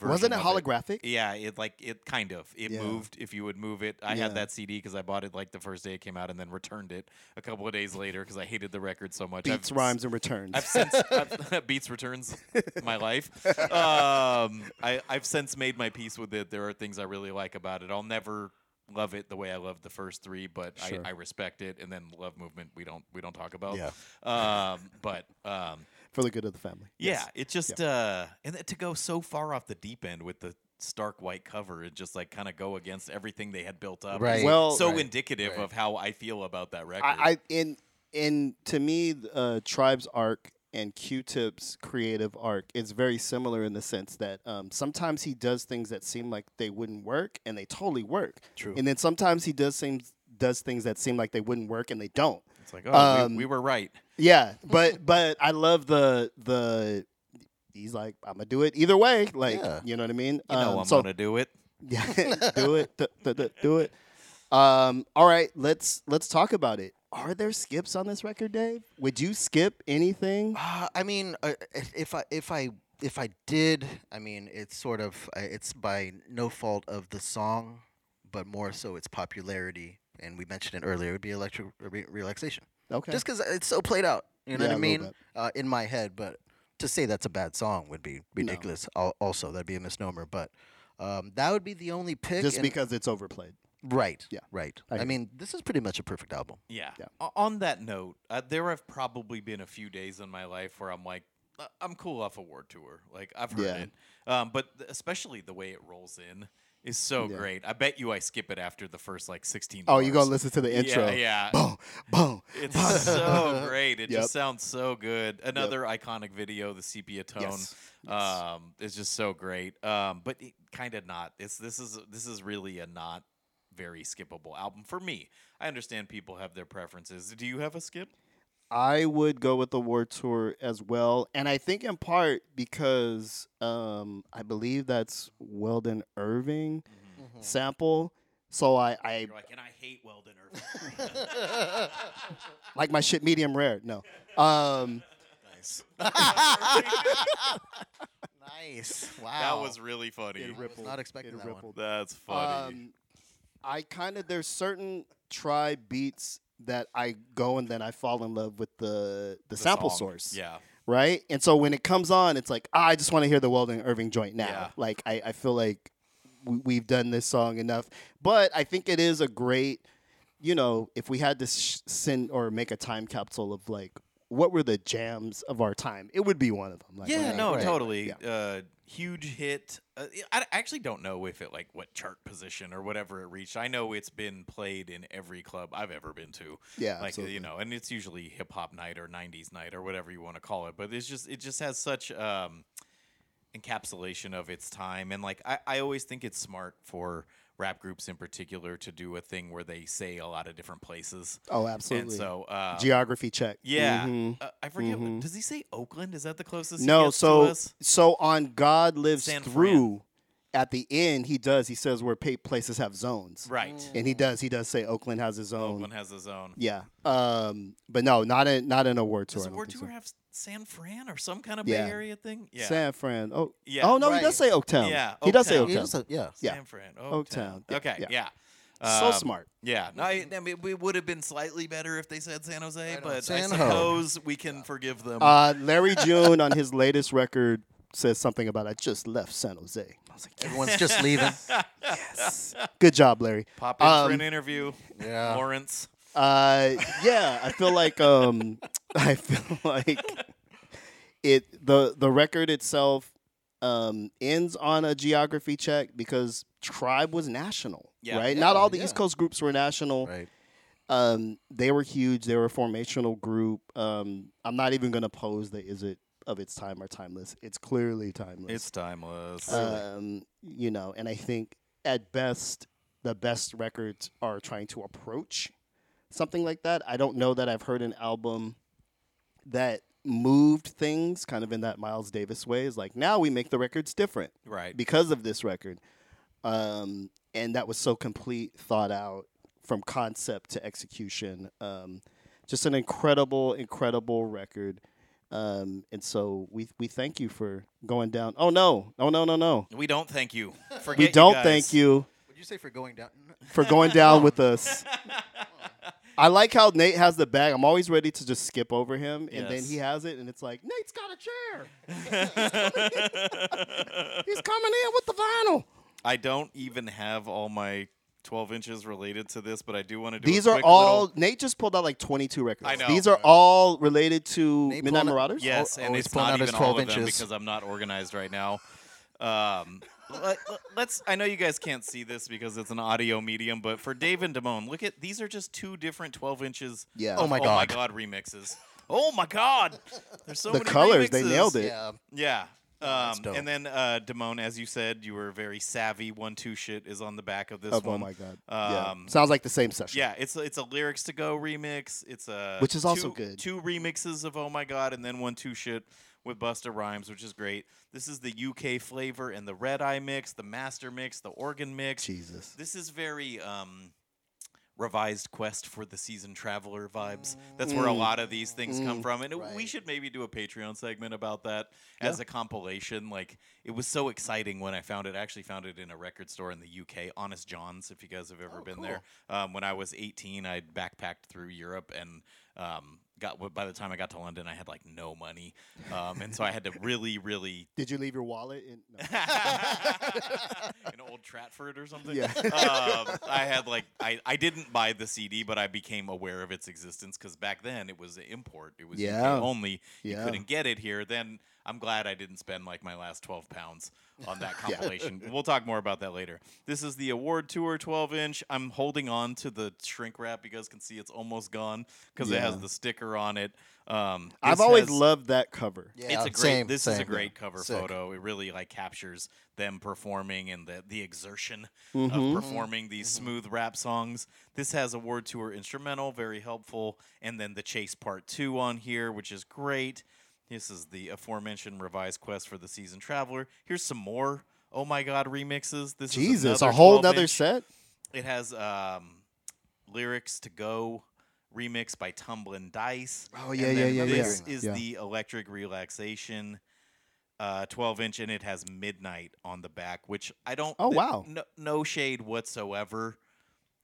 Wasn't it holographic? yeah, it like it kind of it Yeah. moved if you would move it. I Yeah. had that CD because I bought it like the first day it came out and then returned it a couple of days later because I hated the record so much. Beats, I've, rhymes, and returns. I've since I've, Beats returns my life. Um, I I've since made my peace with it. There are things I really like about it. I'll never love it the way I loved the first three, but Sure. I, I respect it. And then Love Movement we don't we don't talk about. Yeah. Um, but um, for the good of the family. yeah, Yes. it just uh and to go so far off the deep end with the stark white cover and just like kind of go against everything they had built up. Right. Well- so Right. indicative Right. of how I feel about that record. I, I in in to me, uh, Tribe's arc and Q-Tip's creative arc is very similar in the sense that um, sometimes he does things that seem like they wouldn't work, and they totally work. True. And then sometimes he does things does things that seem like they wouldn't work, and they don't. it's like, oh, um, we, we were right. Yeah, but but I love the the. He's like, I'm gonna do it either way. Like, Yeah. you know what I mean? You know Um, I'm so gonna do it. yeah, do it, d- d- d- do it. Um, all right, let's let's talk about it. Are there skips on this record, Dave? Would you skip anything? Uh, I mean, uh, if I if I if I did, I mean, it's sort of uh, it's by no fault of the song, but more so its popularity. And we mentioned it earlier. It would be electric re- relaxation, Okay, just because it's so played out. You know Yeah, what I mean? Uh, in my head, but to say that's a bad song would be ridiculous. Al- Also, that'd be a misnomer. But um, that would be the only pick. just because it's overplayed. right? Yeah, right. I I, mean, this is pretty much a perfect album. Yeah. Yeah. O- On that note, uh, there have probably been a few days in my life where I'm like, "Uh, I'm cool off Award Tour. Like I've heard Yeah. it, um, but th- especially the way it rolls in is so Yeah. great. I bet you I skip it after the first like 16. Oh, you bars. gonna listen to the intro? Yeah, yeah. Boom, boom. It's so great. It Yep. just sounds so good. Another iconic video, the sepia tone. Yes. Yes. Um, it's just so great. Um, but kind of not. It's this is this is really a not very skippable album for me. I understand people have their preferences. Do you have a skip? I would go with the War Tour as well, and I think in part because um, I believe that's Weldon Irvine sample. So I, I You're like, and I hate Weldon Irvine. like my shit medium rare. No, um, nice. Nice. Wow. That was really funny. It I was rippled. not expecting It that one. That's funny. Um, I kind of there's certain tribe beats that I go and then I fall in love with the the, The sample song. source. Yeah. Right. And so when it comes on, it's like ah, I just want to hear the Weldon Irvine joint now. Yeah. Like I, I feel like we, we've done this song enough. But I think it is a great, you know, if we had to sh- send or make a time capsule of like what were the jams of our time, it would be one of them. Like, Yeah, when I- no, right. totally. Yeah. Uh, huge hit. Uh, I actually don't know if it like what chart position or whatever it reached. I know it's been played in every club I've ever been to. Yeah, like absolutely. you know, and it's usually hip hop night or '90s night or whatever you want to call it. But it's just it just has such um, encapsulation of its time, and like I I always think it's smart for rap groups in particular to do a thing where they say a lot of different places. Oh, absolutely. And so, uh, Geography check. yeah, Mhm. uh, I forget. mhm. Does he say Oakland? Is that the closest? No, so so on God lives San Fran. Through. At the end, he does. He says where pa- places have zones, right. and he does. He does say Oakland has his own. Oakland has his own. Yeah. Um. But no, not in not in Award Tour. Does I the don't tour so. have San Fran or some kind of Yeah. Bay Area thing? Yeah. San Fran. Oh. Yeah. Oh no, he does say Oaktown. Yeah, He does say Oaktown. He Oaktown. was a- yeah. Yeah. San Fran. Oaktown. Oaktown. Yeah, Okay. yeah. Yeah. so Um, smart. Yeah, no, I, I mean, it would have been slightly better if they said San Jose, on. but I San Ho. suppose we can forgive them. Uh, Larry June on his latest record says something about I just left San Jose. I was like, Everyone's just leaving. yes. Good job, Larry. Pop in for um, an interview, Yeah. Lawrence. Uh, yeah, I feel like um, I feel like it the the record itself um ends on a geography check because Tribe was national, Yeah. right? Yeah, Not all the East. Coast groups were national. Right. Um, they were huge. They were a formational group. Um, I'm not even gonna pose the is it of its time are timeless. It's clearly timeless. It's timeless. um, you know, and I think at best the best records are trying to approach something like that. I don't know that I've heard an album that moved things kind of in that Miles Davis way. Is like now we make the records different right. because of this record, um, and that was so complete, thought out from concept to execution. Um, just an incredible, incredible record. Um, and so we we thank you for going down. Oh no, oh no, no, no. We don't thank you. Forget We don't guys. thank you Would you say for going down? for going down with us. I like how Nate has the bag. I'm always ready to just skip over him, and then he has it, and it's like Nate's got a chair. He's coming in with the vinyl. I don't even have all my 12 inches related to this, but I do want to do. These a are quick all. little- Nate just pulled out like 22 records. I know. These are all related to Nate Midnight pulling- Marauders. Yes, Al- and always it's pulling not out his all 12 of them inches. because I'm not organized right now. Um, let, us I know you guys can't see this because it's an audio medium, but for Dave and Damone, look at these are just two different 12 inches. Yeah. of Oh my god. Oh my God. god remixes. Oh my god. There's so The many colors, they nailed it. Yeah. Yeah. That's Um, dope. and then uh, Damone, as you said, you were very savvy. One two shit is on the back of this Of, oh one. my god. yeah. Um, Sounds like the same session. Yeah, it's a, it's a lyrics to go remix. It's a Which is also two- good. Two remixes of Oh My God, and then one two shit with Busta Rhymes, which is great. This is the UK flavor and the Red Eye mix, the Master mix, the Organ mix. Jesus. This is very um, revised quest for the season traveler vibes. That's where a Mm. lot of these things come Mm. from, and it- we should maybe do a Patreon segment about that as a compilation. Like it was so exciting when I found it. I actually found it in a record store in the UK, Honest John's. If you guys have ever Oh, been there, um, when I was 18, I backpacked through Europe and. Um, got by the time I got to London, I had like no money, um, and so I had to really, really Did you leave your wallet in? No. in Old Stratford or something. Yeah. um, I had like I, I didn't buy the CD, but I became aware of its existence because back then it was an import. It was Yeah. Only. You Yeah. couldn't get it here. Then I'm glad I didn't spend like my last 12 pounds on that compilation. We'll talk more about that later. This is the award tour 12 inch. I'm holding on to the shrink wrap. You guys can see it's almost gone because it has the sticker on it. Um, I've always has- loved that cover. Yeah. it's a great. same, this is a same. great cover Sick. photo. It really like captures them performing and the the exertion Mhm. of performing these smooth rap songs. This has Award Tour instrumental, very helpful, and then the chase part two on here, which is great. This is the aforementioned revised quest for the season traveler. Here's some more. Oh my god, remixes. This is Jesus, a whole other set. It has um, lyrics to go remix by Tumblin' Dice. Oh yeah, yeah, yeah, yeah. This is yeah. the electric relaxation, uh, 12 inch, and it has midnight on the back, which I don't. Oh, wow. No, no shade whatsoever.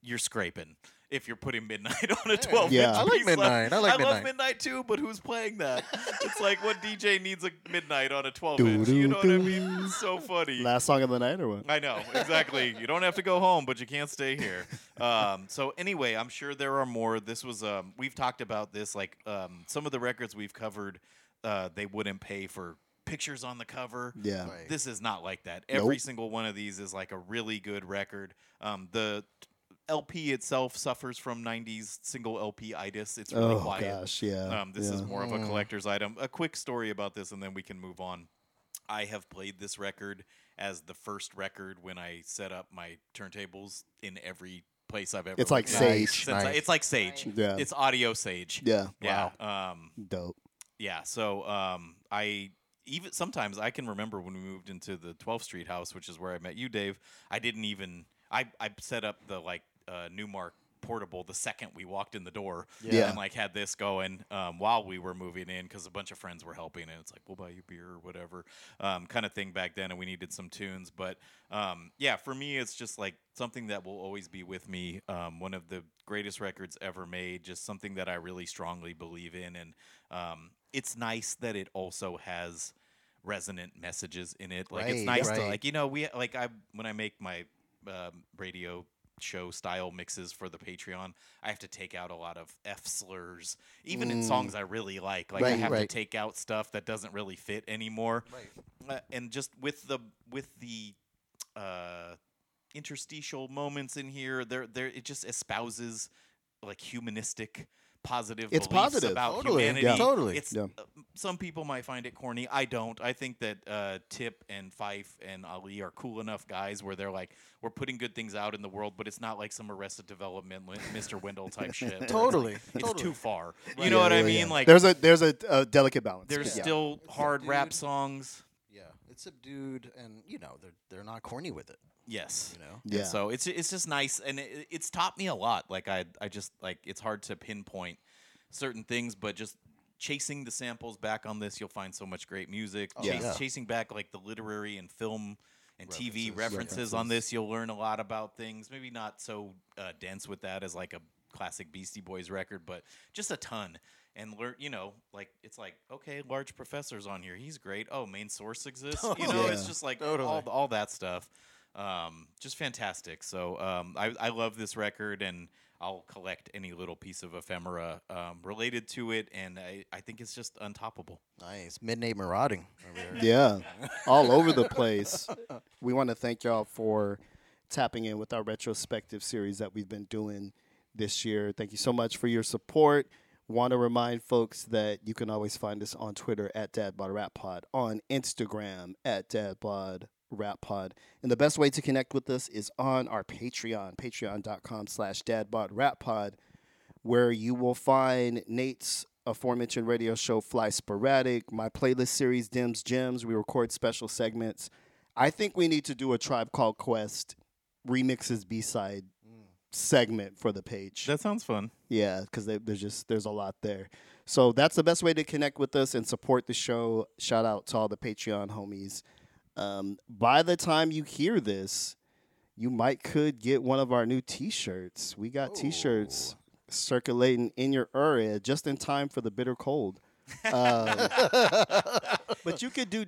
You're scraping if you're putting midnight on a 12 Yeah. inch. I like Midnight. I like I love Midnight. midnight too, but who's playing that? it's like what DJ needs a midnight on a 12 inch. You know what I mean? It's so funny. Last song of the night or what? I know exactly. you don't have to go home, but you can't stay here. Um, so anyway, I'm sure there are more. This was um, we've talked about this. Like um, some of the records we've covered, uh, they wouldn't pay for pictures on the cover. Yeah. Right. This is not like that. Every Nope. single one of these is like a really good record. Um, the LP itself suffers from 90s single LP itis. It's really Oh quiet. gosh, yeah. Um, this is more of a Mm. collector's item. A quick story about this, and then we can move on. I have played this record as the first record when I set up my turntables in every place I've ever. It's like looked at. Sage. Since I- it's like Sage. Yeah. It's audio Sage. Yeah. Yeah. Wow. Um, Dope. yeah. So um, I even sometimes I can remember when we moved into the 12th Street house, which is where I met you, Dave. I didn't even I I set up the like uh, Numark portable the second we walked in the door Yeah. and like had this going um, while we were moving in because a bunch of friends were helping and it's like we'll buy you beer or whatever um, kind of thing back then and we needed some tunes. But um, yeah for me it's just like something that will always be with me um, one of the greatest records ever made just something that i really strongly believe in and um, it's nice that it also has resonant messages in it. Like it's Right, nice to like you know we like i when i make my um, radio show style mixes for the Patreon, I have to take out a lot of F slurs, even in songs I really like. Like I Right, have to take out stuff that doesn't really fit anymore. Right. Uh, and just with the with the uh, interstitial moments in here, there there it just espouses like humanistic positive It's beliefs positive. about Totally, humanity. yeah. Totally. It's Yeah. uh, some people might find it corny. I don't. I think that uh, Tip and Phife and Ali are cool enough guys where they're like, we're putting good things out in the world, but it's not like some Arrested Development, Mr. Wendell type shit. where it's like, Totally, It's totally. too far. You Yeah, know what I mean? yeah. Like, there's a there's a, a delicate balance. there's Yeah. still hard rap songs. Yeah, it's subdued, and you know they're they're not corny with it. Yes. You know. Yeah. So it's it's just nice, and it, it's taught me a lot. Like I I just like it's hard to pinpoint certain things, but just chasing the samples back on this, you'll find so much great music. Oh, Chase, yeah. Chasing back like the literary and film and TV References. references on this, you'll learn a lot about things. Maybe not so uh, dense with that as like a classic Beastie Boys record, but just a ton. And learn, you know, like it's like okay, large professors on here. He's great. Oh, main source exists. You know, it's just like Totally. all all that stuff. Um, just fantastic. So um, I, I love this record, and I'll collect any little piece of ephemera um, related to it, and I, I think it's just untoppable. Nice midnight marauding. Yeah, all over the place. We want to thank y'all for tapping in with our retrospective series that we've been doing this year. Thank you so much for your support. Want to remind folks that you can always find us on Twitter at Dadbod Rap Pod, on Instagram at Dadbod Rap Pod. And the best way to connect with us is on our Patreon, patreon.com slash Dadbod Rap Pod where you will find Nate's aforementioned radio show Fly Sporadic, my playlist series DEM's Gems. We record special segments. I think we need to do a Tribe Called Quest remixes B side segment for the page. That sounds fun. Yeah, because there's just there's a lot there. So that's the best way to connect with us and support the show. Shout out to all the Patreon homies. Um, by the time you hear this, you might could get one of our new T-shirts. We got T-shirts circulating in your area just in time for the bitter cold. Um, but you could do.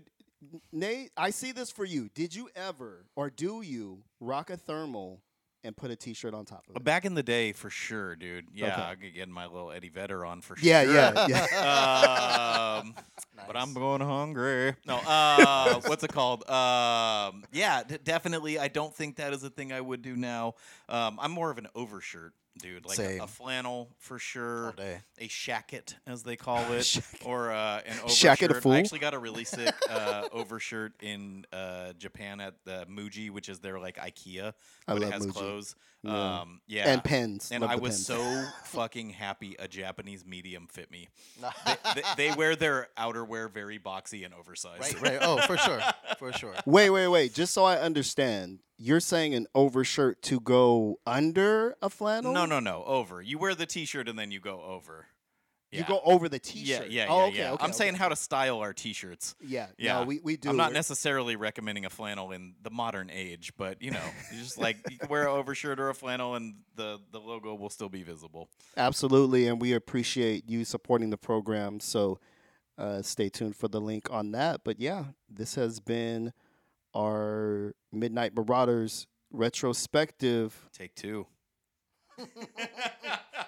Nate, I see this for you. Did you ever or do you rock a thermal and put a T-shirt on top of it? Back in the day, for sure, dude. Yeah, Okay. I could get my little Eddie Vedder on for Yeah, sure. yeah, yeah. um, But I'm going hungry. No, uh, what's it called? Um, yeah, d- definitely. I don't think that is a thing I would do now. Um, I'm more of an overshirt dude, like a, a flannel for sure, a shacket as they call it, or uh, an overshirt. I actually got a really sick uh, overshirt in uh, Japan at the Muji, which is their like IKEA, I but love it has Muji. clothes. Yeah. Um, yeah, And pens. and Love I was pens. so fucking happy a Japanese medium fit me. They, they, they wear their outerwear very boxy and oversized. Right, right. Oh, for sure, for sure. Wait, wait, wait. Just so I understand, you're saying an overshirt to go under a flannel? No, no, no. Over. You wear the t-shirt and then you go over. You go over the t-shirt. yeah, yeah. Oh, okay, yeah. okay, I'm saying how to style our t-shirts. Yeah, Yeah, No, we, we do. I'm not necessarily recommending a flannel in the modern age, but you know, you just like you can wear an overshirt or a flannel, and the the logo will still be visible. Absolutely, and we appreciate you supporting the program. So uh, stay tuned for the link on that. But yeah, this has been our Midnight Marauders retrospective. Take two.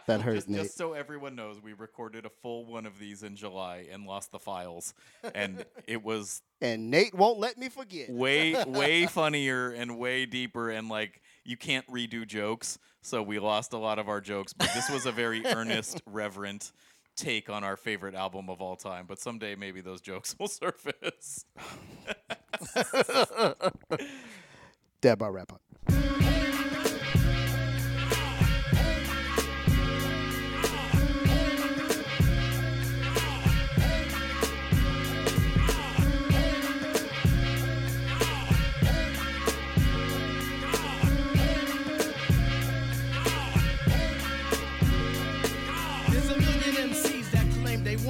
That hurt, just, Nate. just so everyone knows, we recorded a full one of these in July and lost the files, and it was And Nate won't let me forget. way way funnier and way deeper and like you can't redo jokes so we lost a lot of our jokes but this was a very earnest reverent take on our favorite album of all time, but someday maybe those jokes will surface. Dadbod Rap Pod.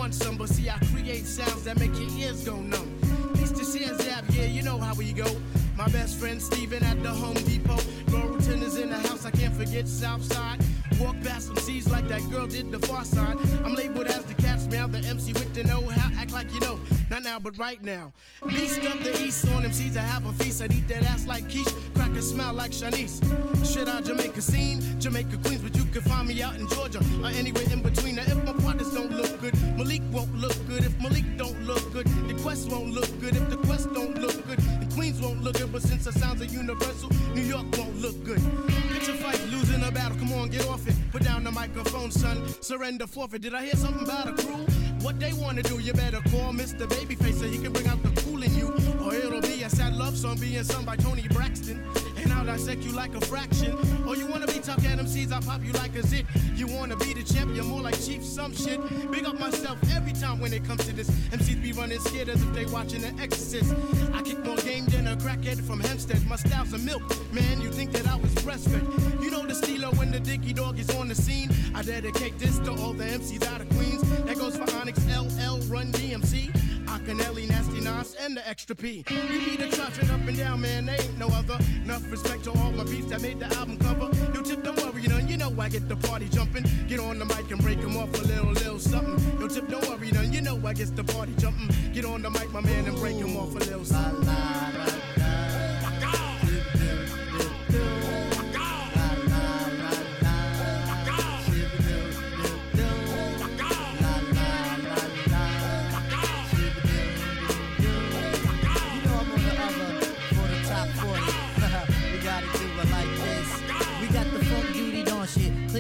Want some, but see, I create sounds that make your ears go numb. Sands Ave, yeah, you know how we go. My best friend Steven at the Home Depot. Laurelton is in the house, I can't forget Southside. Walk past some C's like that girl did the far side. I'm labeled as the cat's meow, the MC with the know how. Act like you know, not now, but right now. Beast of the East on MCs, I have a feast. I'd eat that ass like quiche, crack a smile like Shanice. Shit out Jamaica scene, Jamaica Queens, but you can find me out in Georgia or anywhere in between. Now, if my partners don't look good, Malik won't look good. If Malik don't look good, the Quest won't look good. If the won't look good. But since the sounds are universal, son. Surrender, forfeit. Did I hear something about a crew? What they wanna do, you better call Mr. Babyface so he can bring out the cool in you. Or it'll be a sad love song being sung by Toni Braxton. And I'll dissect you like a fraction. Or you wanna be tough at MCs, I'll pop you like a zit. You wanna be the champ, you're more like Chief some shit. Big up myself every time when it comes to this. MCs be running scared as if they watching The Exorcist. I kick more game than a crackhead from Hempstead. My style's a milk, man. You think that I was breastfed? You know the steelo when the dicky dog is on the scene. I dedicate this to all the MCs out of Queens. That goes for Onyx, LL, Run DMC. Akinyele, Nasty Nas, and the Extra P. We be the traffic up and down, man. They ain't no other. Enough respect to all my beats that made the album cover. Yo, Tip, don't worry, none. You know I get the party jumping. Get on the mic and break 'em off a little, little something. Yo, Tip, don't worry, none. You know I get the party jumping. Get on the mic, my man, and break 'em off a little something.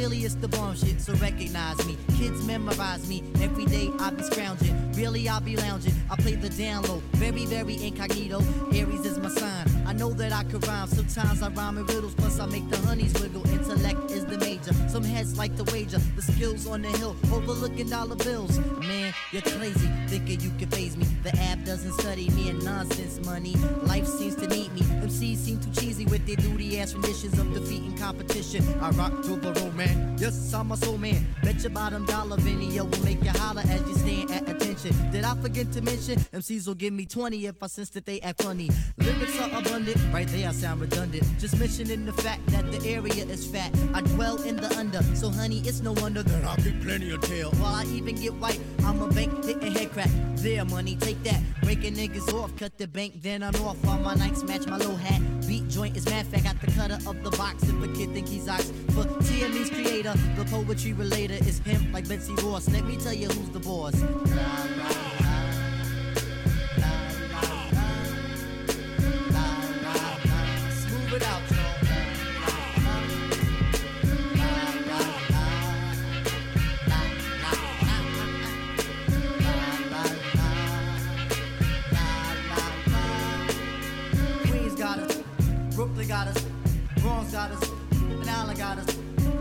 Clearly it's the bomb shit, so recognize me. Kids memorize me. Every day I be scrounging. Really I'll be lounging. I play the down low. Very, very incognito. Aries is my sign. I know that I could rhyme. Sometimes I rhyme in riddles, plus I make the honeys wiggle. Intellect is the major. Some heads like the wager. The skills on the hill, overlooking dollar bills. Man, you're crazy, thinking you can phase me. The app doesn't study me and nonsense money. Life seems to need me. MCs seem too cheesy with their duty ass renditions of defeating competition. I rock to the man. Yes, I'm a soul man. Bet your bottom dollar video will make you holler as you stand at attention. Did I forget to mention? MCs will give me 20 if I sense that they act funny. Lyrics are abundant, right there I sound redundant. Just mentioning the fact that the area is fat. I dwell in the under, so honey, it's no wonder that I get plenty of tail. While I even get white, I'm a bank hitting head crack. There, money, take that. Breaking niggas off, cut the bank, then I'm off. All my nights match my low hat. Beat joint is mad fact, got the cutter of the box. If a kid think he's ox, for TME's creator, the poetry relator is him like Betsy Ross. Let me tell you who's the boss.